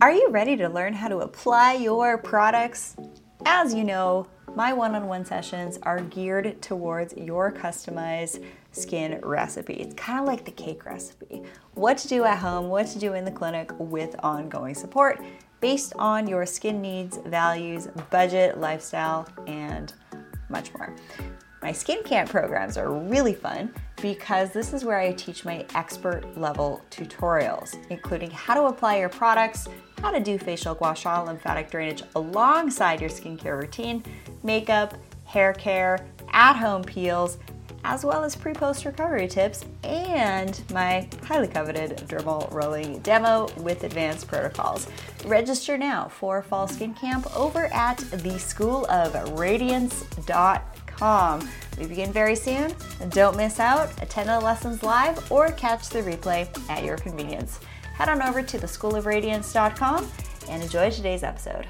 Are you ready to learn how to apply your products? As you know, my one on one sessions are geared towards your customized skin recipe. It's kind of like the cake recipe what to do at home, what to do in the clinic with ongoing support based on your skin needs, values, budget, lifestyle, and much more. My skin camp programs are really fun because this is where I teach my expert level tutorials, including how to apply your products, how to do facial gua sha lymphatic drainage alongside your skincare routine, makeup, hair care, at home peels, as well as pre post recovery tips and my highly coveted dermal rolling demo with advanced protocols. Register now for Fall Skin Camp over at theschoolofradiance.com com. We begin very soon. Don't miss out. Attend the lessons live or catch the replay at your convenience. Head on over to theschoolofradiance.com and enjoy today's episode.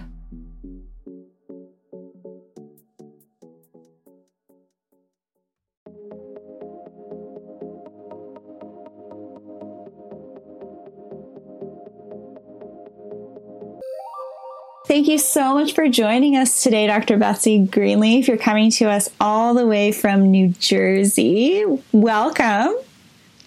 Thank you so much for joining us today, Dr. Betsy Greenleaf. You're coming to us all the way from New Jersey. Welcome.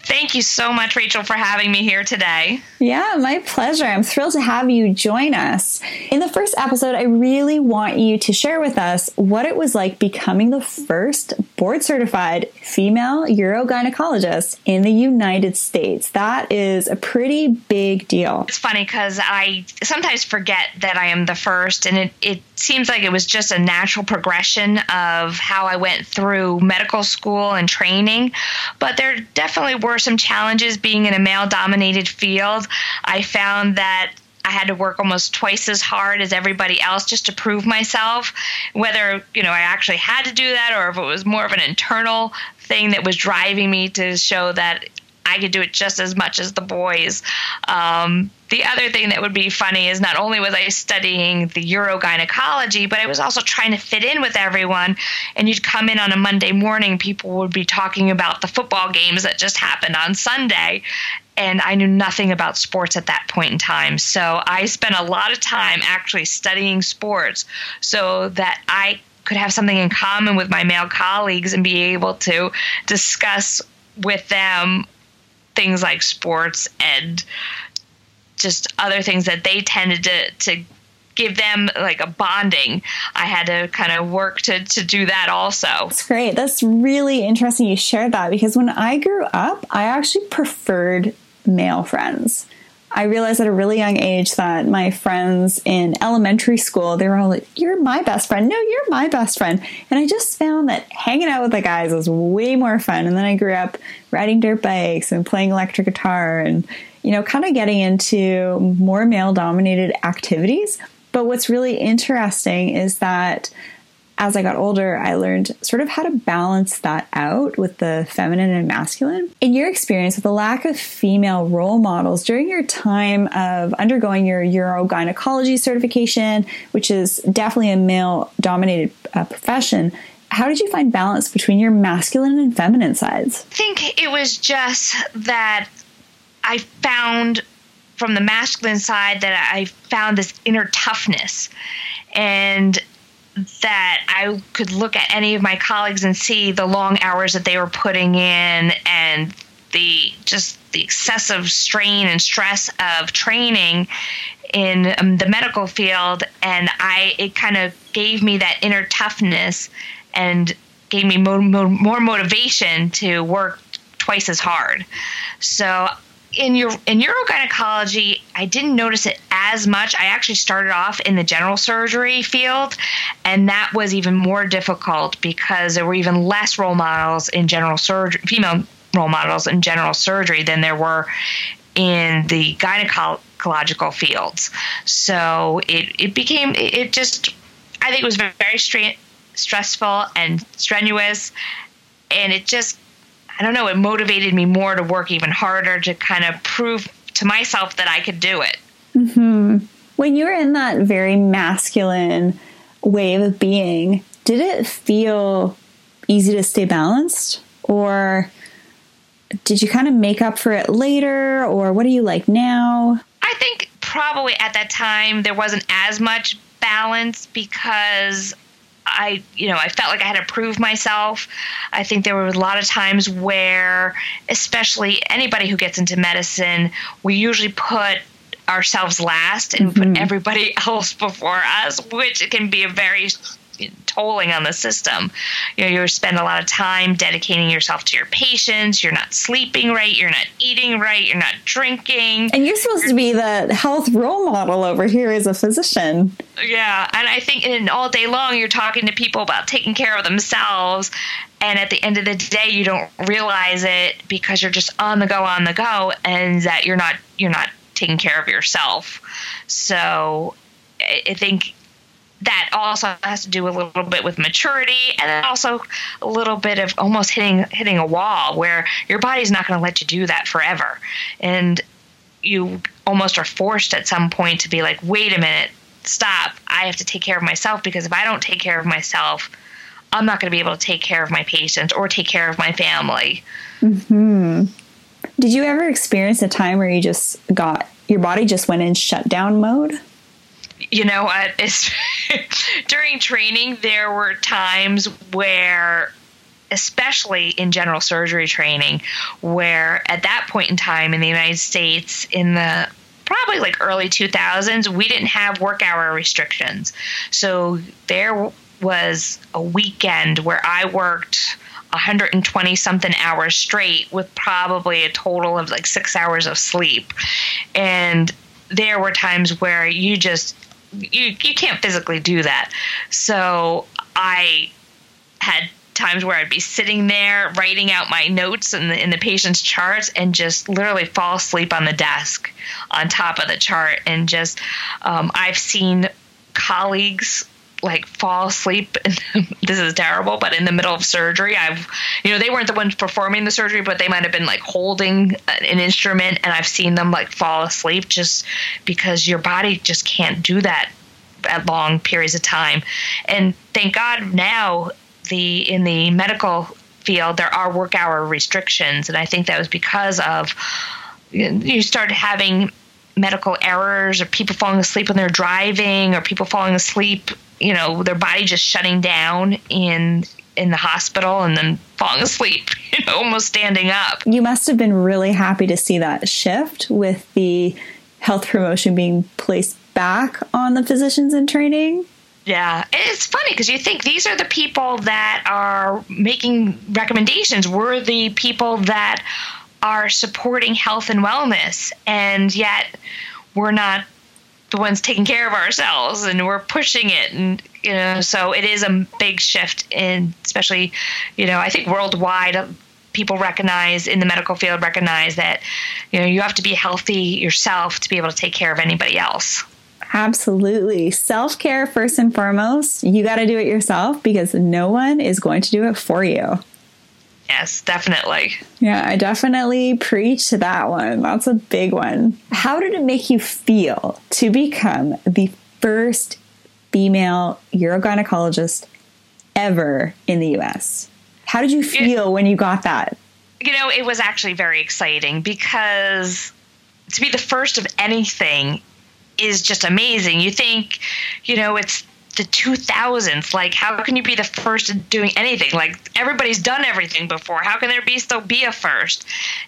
Thank you so much, Rachel, for having me here today. Yeah, my pleasure. I'm thrilled to have you join us. In the first episode, I really want you to share with us what it was like becoming the first board certified female urogynecologist in the United States. That is a pretty big deal. It's funny because I sometimes forget that I am the first, and it, it seems like it was just a natural progression of how I went through medical school and training. But there definitely were some challenges being in a male dominated field. I found that I had to work almost twice as hard as everybody else just to prove myself. Whether, you know, I actually had to do that or if it was more of an internal thing that was driving me to show that I could do it just as much as the boys. Um, the other thing that would be funny is not only was I studying the urogynecology, but I was also trying to fit in with everyone. And you'd come in on a Monday morning, people would be talking about the football games that just happened on Sunday. And I knew nothing about sports at that point in time. So I spent a lot of time actually studying sports so that I could have something in common with my male colleagues and be able to discuss with them things like sports and just other things that they tended to, to give them like a bonding. I had to kind of work to, to do that also. That's great. That's really interesting you shared that because when I grew up, I actually preferred male friends. I realized at a really young age that my friends in elementary school, they were all like, You're my best friend. No, you're my best friend. And I just found that hanging out with the guys was way more fun. And then I grew up riding dirt bikes and playing electric guitar and, you know, kind of getting into more male dominated activities. But what's really interesting is that as I got older, I learned sort of how to balance that out with the feminine and masculine. In your experience with the lack of female role models during your time of undergoing your urogynecology certification, which is definitely a male dominated uh, profession, how did you find balance between your masculine and feminine sides? I think it was just that I found from the masculine side that I found this inner toughness. And that I could look at any of my colleagues and see the long hours that they were putting in and the just the excessive strain and stress of training in um, the medical field and I it kind of gave me that inner toughness and gave me mo- mo- more motivation to work twice as hard. So in your in urogynecology, I didn't notice it as much. I actually started off in the general surgery field, and that was even more difficult because there were even less role models in general surgery, female role models in general surgery than there were in the gynecological fields. So it it became it just I think it was very, very stressful and strenuous, and it just I don't know, it motivated me more to work even harder to kind of prove to myself that I could do it. Mm-hmm. When you were in that very masculine way of being, did it feel easy to stay balanced? Or did you kind of make up for it later? Or what are you like now? I think probably at that time there wasn't as much balance because I, you know, I felt like I had to prove myself. I think there were a lot of times where, especially anybody who gets into medicine, we usually put ourselves last and mm-hmm. put everybody else before us, which can be a very tolling on the system. You know, you spend a lot of time dedicating yourself to your patients. You're not sleeping right. You're not eating right. You're not drinking. And you're supposed you're, to be the health role model over here as a physician. Yeah, and I think in all day long you're talking to people about taking care of themselves. And at the end of the day, you don't realize it because you're just on the go, on the go, and that you're not you're not taking care of yourself. So I think that also has to do a little bit with maturity and also a little bit of almost hitting hitting a wall where your body's not going to let you do that forever. And you almost are forced at some point to be like wait a minute stop. I have to take care of myself because if i don't take care of myself i'm not going to be able to take care of my patients or take care of my family. Hmm did you ever experience a time where you just got your body just went in shutdown mode you know what? It's during training, there were times where, especially in general surgery training, where at that point in time in the United States, in the probably like early 2000s, we didn't have work hour restrictions. So there was a weekend where I worked 120 something hours straight with probably a total of like six hours of sleep. And there were times where you just you you can't physically do that. So I had times where I'd be sitting there writing out my notes in the in the patient's charts and just literally fall asleep on the desk on top of the chart and just um, I've seen colleagues like fall asleep this is terrible but in the middle of surgery i've you know they weren't the ones performing the surgery but they might have been like holding an instrument and i've seen them like fall asleep just because your body just can't do that at long periods of time. And thank god now the in the medical field there are work hour restrictions and i think that was because of you started having medical errors or people falling asleep when they're driving or people falling asleep you know their body just shutting down in in the hospital and then falling asleep, you know, almost standing up. You must have been really happy to see that shift with the health promotion being placed back on the physicians in training. Yeah, it's funny because you think these are the people that are making recommendations. We're the people that are supporting health and wellness, and yet we're not the ones taking care of ourselves and we're pushing it and you know so it is a big shift in especially you know i think worldwide uh, people recognize in the medical field recognize that you know you have to be healthy yourself to be able to take care of anybody else. Absolutely. Self-care first and foremost you got to do it yourself because no one is going to do it for you Yes, definitely. Yeah, I definitely preach to that one. That's a big one. How did it make you feel to become the first female urogynecologist ever in the US? How did you feel it, when you got that? You know, it was actually very exciting because to be the first of anything is just amazing. You think, you know, it's the 2000s like how can you be the first doing anything? Like everybody's done everything before. How can there be still be a first?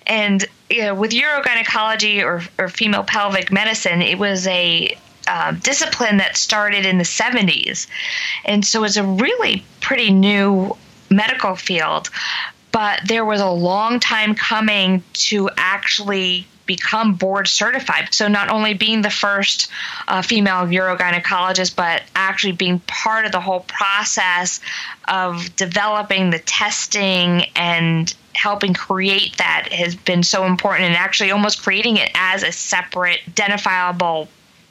And you know, with urogynecology or, or female pelvic medicine it was a uh, discipline that started in the 70s and so it's a really pretty new medical field but there was a long time coming to actually become board certified. So not only being the first uh, female urogynecologist, but actually being part of the whole process of developing the testing and helping create that has been so important and actually almost creating it as a separate identifiable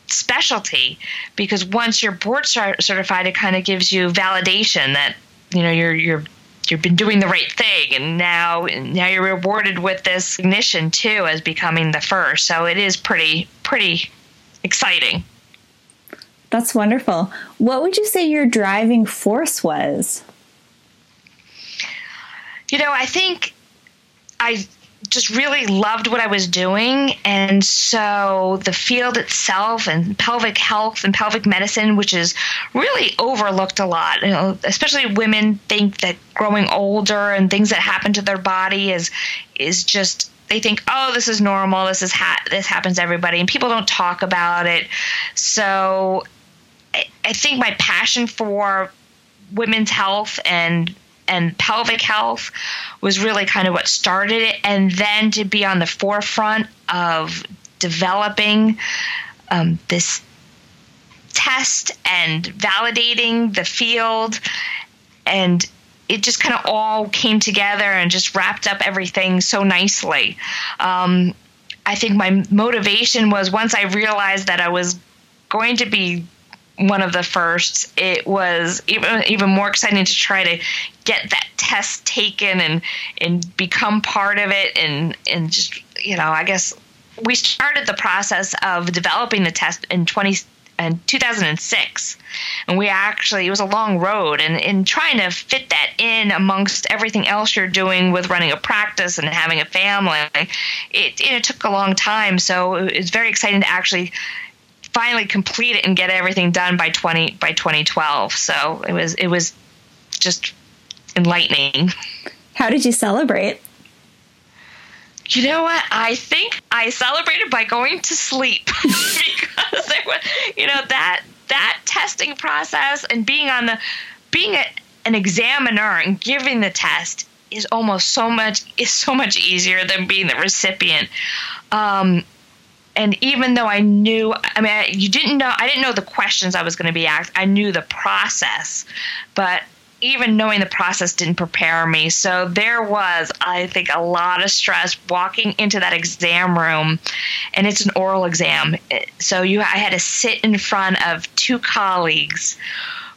specialty because once you're board certified it kind of gives you validation that you know you're you're you've been doing the right thing and now now you're rewarded with this ignition too as becoming the first. So it is pretty pretty exciting. That's wonderful. What would you say your driving force was? You know i think i just really loved what I was doing. And so the field itself and pelvic health and pelvic medicine, which is really overlooked a lot, you know, especially women think that growing older and things that happen to their body is is just they think, oh, this is normal. This is ha- this happens to everybody, and people don't talk about it. So I, I think my passion for women's health and and pelvic health was really kind of what started it. And then to be on the forefront of developing um, this test and validating the field and it just kind of all came together and just wrapped up everything so nicely. Um, I think my motivation was once I realized that I was going to be one of the first, it was even even more exciting to try to get that test taken and and become part of it and and just you know I guess we started the process of developing the test in 20 in 2006 and we actually it was a long road and in trying to fit that in amongst everything else you're doing with running a practice and having a family it, it took a long time. So it's very exciting to actually finally complete it and get everything done by 20 by 2012 so it was it was just enlightening how did you celebrate you know what? I think I celebrated by going to sleep because there was, you know, that that testing process and being on the being a, an examiner and giving the test is almost so much is so much easier than being the recipient. Um, and even though I knew, I mean, I, you didn't know, I didn't know the questions I was going to be asked. I knew the process, but even knowing the process didn't prepare me. So there was, I think, a lot of stress walking into that exam room, and it's an oral exam. So you, I had to sit in front of two colleagues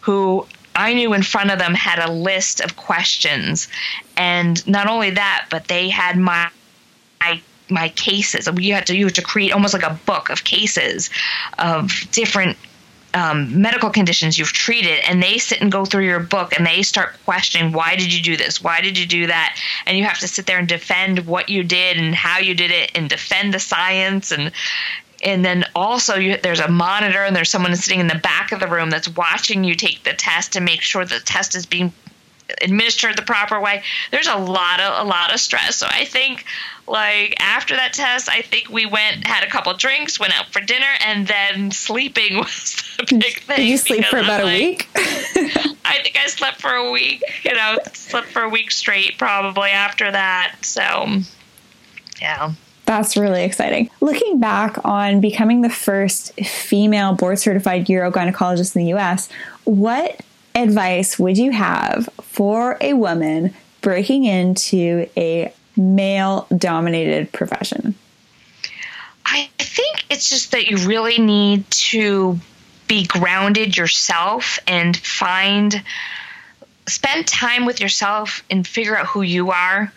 who I knew in front of them had a list of questions, and not only that, but they had my, my my cases. You had to you had to create almost like a book of cases of different um, medical conditions you've treated, and they sit and go through your book and they start questioning why did you do this, why did you do that, and you have to sit there and defend what you did and how you did it, and defend the science and and then also you, there's a monitor and there's someone sitting in the back of the room that's watching you take the test to make sure the test is being administered the proper way. There's a lot of a lot of stress. So I think like after that test, I think we went had a couple drinks, went out for dinner, and then sleeping was the big thing. Did you sleep for about a week? I think I slept for a week. You know, slept for a week straight probably after that. So yeah. That's really exciting. Looking back on becoming the first female board certified urogynecologist in the US, what advice would you have for a woman breaking into a male dominated profession? I think it's just that you really need to be grounded yourself and find spend time with yourself and figure out who you are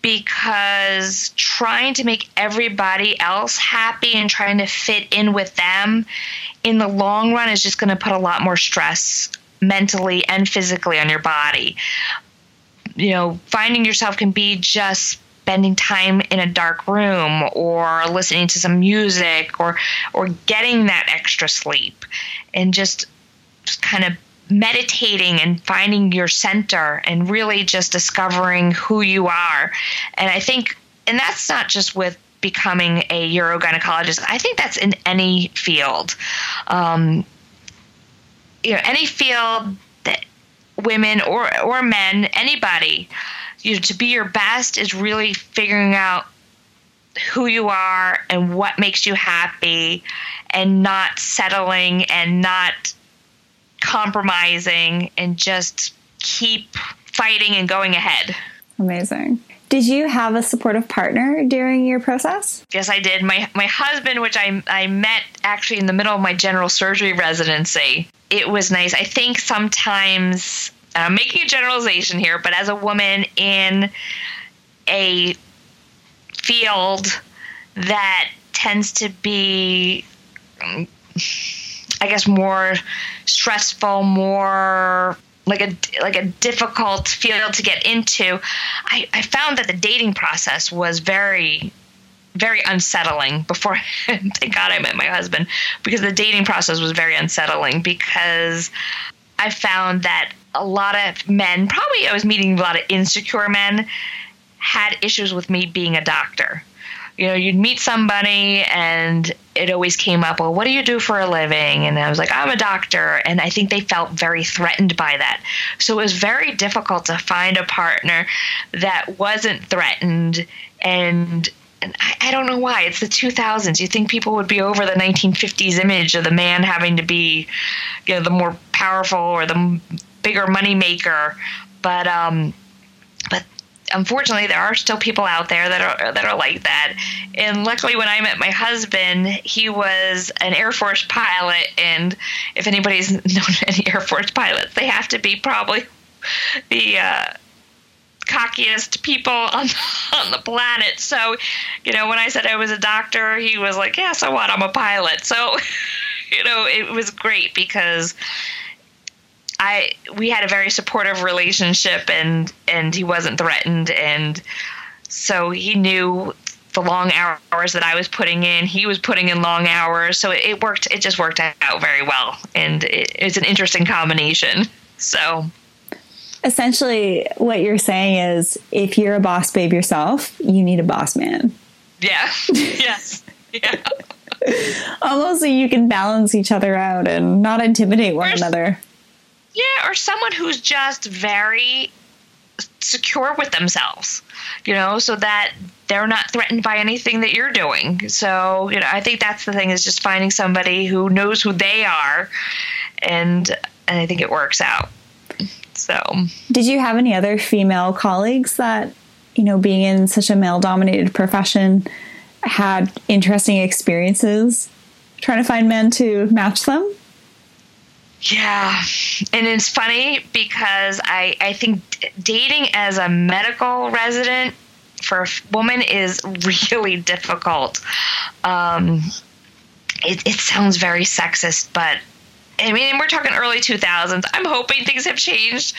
because trying to make everybody else happy and trying to fit in with them in the long run is just going to put a lot more stress mentally and physically on your body. You know, finding yourself can be just spending time in a dark room or listening to some music or or getting that extra sleep and just, just kind of meditating and finding your center and really just discovering who you are. And I think and that's not just with becoming a urogynecologist. I think that's in any field. Um, you know any field women or or men anybody you know to be your best is really figuring out who you are and what makes you happy and not settling and not compromising and just keep fighting and going ahead. Amazing did you have a supportive partner during your process? Yes, I did. My my husband, which I I met actually in the middle of my general surgery residency. It was nice. I think sometimes I'm making a generalization here, but as a woman in a field that tends to be um, I guess more stressful, more like a like a difficult field to get into, I, I found that the dating process was very very unsettling before thank God I met my husband because the dating process was very unsettling because I found that a lot of men, probably I was meeting a lot of insecure men, had issues with me being a doctor. You know, you'd meet somebody and it always came up, well, what do you do for a living? And I was like, I'm a doctor. And I think they felt very threatened by that. So it was very difficult to find a partner that wasn't threatened and and I, I, don't know why. It's the 2000s. You think people would be over the 1950s image of the man having to be, you know, the more powerful or the bigger money maker, but um, but unfortunately, there are still people out there that are that are like that. And luckily, when I met my husband, he was an Air Force pilot. And if anybody's known any Air Force pilots, they have to be probably the uh, cockiest people on on the planet. So, you know, when I said I was a doctor, he was like, "Yeah, so what? I'm a pilot." So, you know, it was great because I we had a very supportive relationship and and he wasn't threatened and so he knew the long hours that I was putting in. He was putting in long hours, so it, it worked. It just worked out very well, and it, it's an interesting combination. So essentially what you're saying is if you're a boss babe yourself, you need a boss man. Yeah. yes. Yeah. Almost so you can balance each other out and not intimidate one or, another. Yeah, or someone who's just very secure with themselves, you know, so that they're not threatened by anything that you're doing. So, you know, I think that's the thing is just finding somebody who knows who they are and and I think it works out. So, did you have any other female colleagues that, you know, being in such a male dominated profession, had interesting experiences trying to find men to match them? Yeah. And it's funny because I, I think dating as a medical resident for a woman is really difficult. Um, it, it sounds very sexist, but I mean, we're talking early 2000s. I'm hoping things have changed,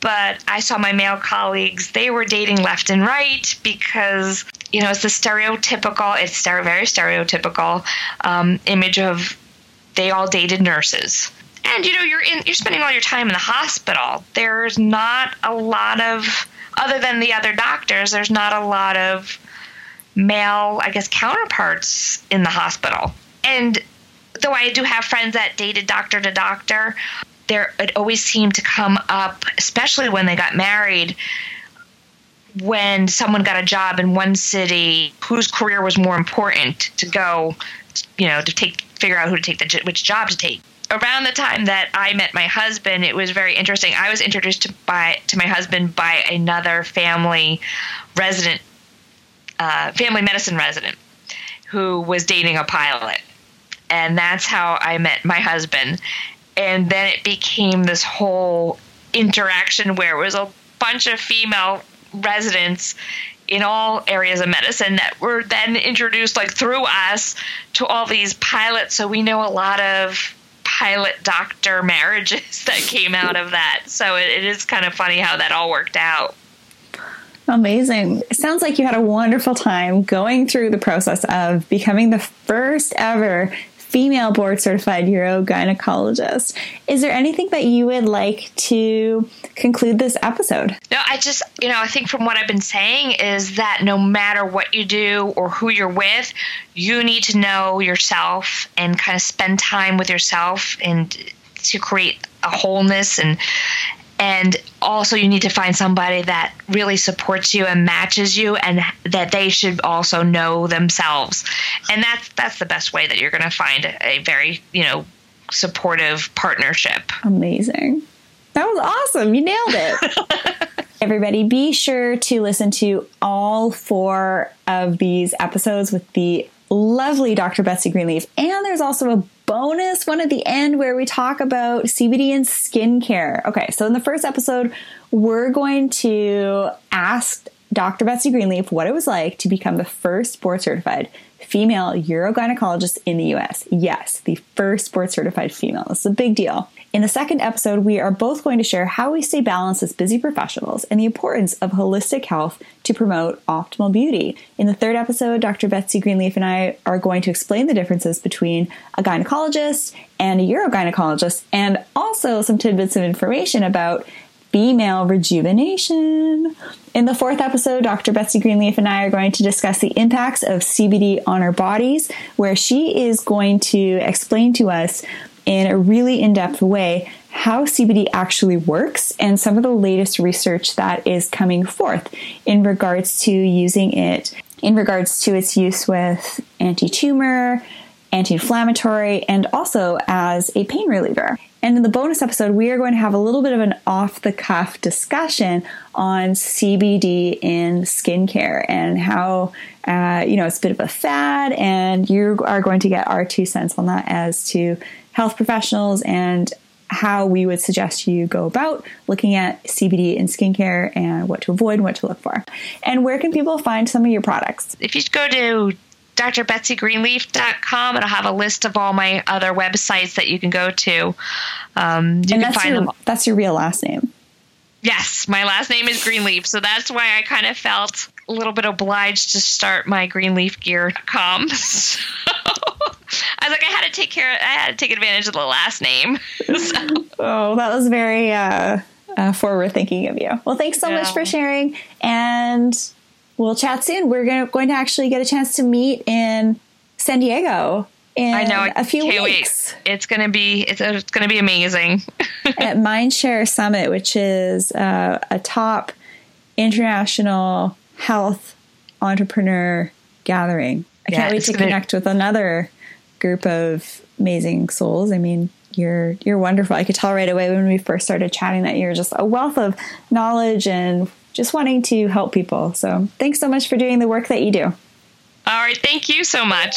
but I saw my male colleagues, they were dating left and right because, you know, it's the stereotypical, it's very stereotypical um, image of they all dated nurses. And you know, you're in you're spending all your time in the hospital. There's not a lot of other than the other doctors, there's not a lot of male, I guess, counterparts in the hospital. And though I do have friends that dated doctor to doctor, there it always seemed to come up, especially when they got married, when someone got a job in one city whose career was more important to go, you know, to take figure out who to take the which job to take. Around the time that I met my husband, it was very interesting. I was introduced to by to my husband by another family resident, uh, family medicine resident, who was dating a pilot and that's how I met my husband. And then it became this whole interaction where it was a bunch of female residents in all areas of medicine that were then introduced like through us to all these pilots so we know a lot of pilot doctor marriages that came out of that so it, it is kind of funny how that all worked out Amazing. It sounds like you had a wonderful time going through the process of becoming the first ever female board certified urogynecologist. Is there anything that you would like to conclude this episode? No, I just, you know, I think from what I've been saying is that no matter what you do or who you're with, you need to know yourself and kind of spend time with yourself and to create a wholeness and and also you need to find somebody that really supports you and matches you and that they should also know themselves and that's that's the best way that you're going to find a, very you know supportive partnership amazing that was awesome you nailed it everybody be sure to listen to all four of these episodes with the lovely Dr. Betsy Greenleaf. And there's also a bonus one at the end where we talk about CBD and skincare. Okay, so in the first episode, we're going to ask Dr. Betsy Greenleaf what it was like to become the first board certified female urogynecologist in the US. Yes, the first board certified female. This is a big deal. In the second episode, we are both going to share how we stay balanced as busy professionals and the importance of holistic health to promote optimal beauty. In the third episode, Dr. Betsy Greenleaf and I are going to explain the differences between a gynecologist and a urogynecologist and also some tidbits of information about female rejuvenation. In the fourth episode, Dr. Betsy Greenleaf and I are going to discuss the impacts of CBD on our bodies, where she is going to explain to us in a really in depth way how CBD actually works and some of the latest research that is coming forth in regards to using it, in regards to its use with anti tumor, anti inflammatory, and also as a pain reliever. And in the bonus episode, we are going to have a little bit of an off the cuff discussion on CBD in skincare and how, uh, you know, it's a bit of a fad. And you are going to get our two cents on that as to health professionals and how we would suggest you go about looking at CBD in skincare and what to avoid and what to look for. And where can people find some of your products? If you go to drbetsygreenleaf.com. It'll have a list of all my other websites that you can go to. Um, you and can find your, them. That's your real last name. Yes, my last name is Greenleaf, so that's why I kind of felt a little bit obliged to start my greenleafgear.com. So I was like, I had to take care. I had to take advantage of the last name. so. Oh, that was very uh, uh, forward thinking of you. Well, thanks so yeah. much for sharing, and we'll chat soon. We're gonna, going to actually get a chance to meet in San Diego in I know, a few weeks. Wait. It's gonna be it's, it's gonna be amazing. At Mindshare Summit, which is uh, a top international health entrepreneur gathering. I yeah, can't wait to gonna... connect with another group of amazing souls. I mean, you're you're wonderful. I could tell right away when we first started chatting that you're just a wealth of knowledge and just wanting to help people. So, thanks so much for doing the work that you do. All right, thank you so much.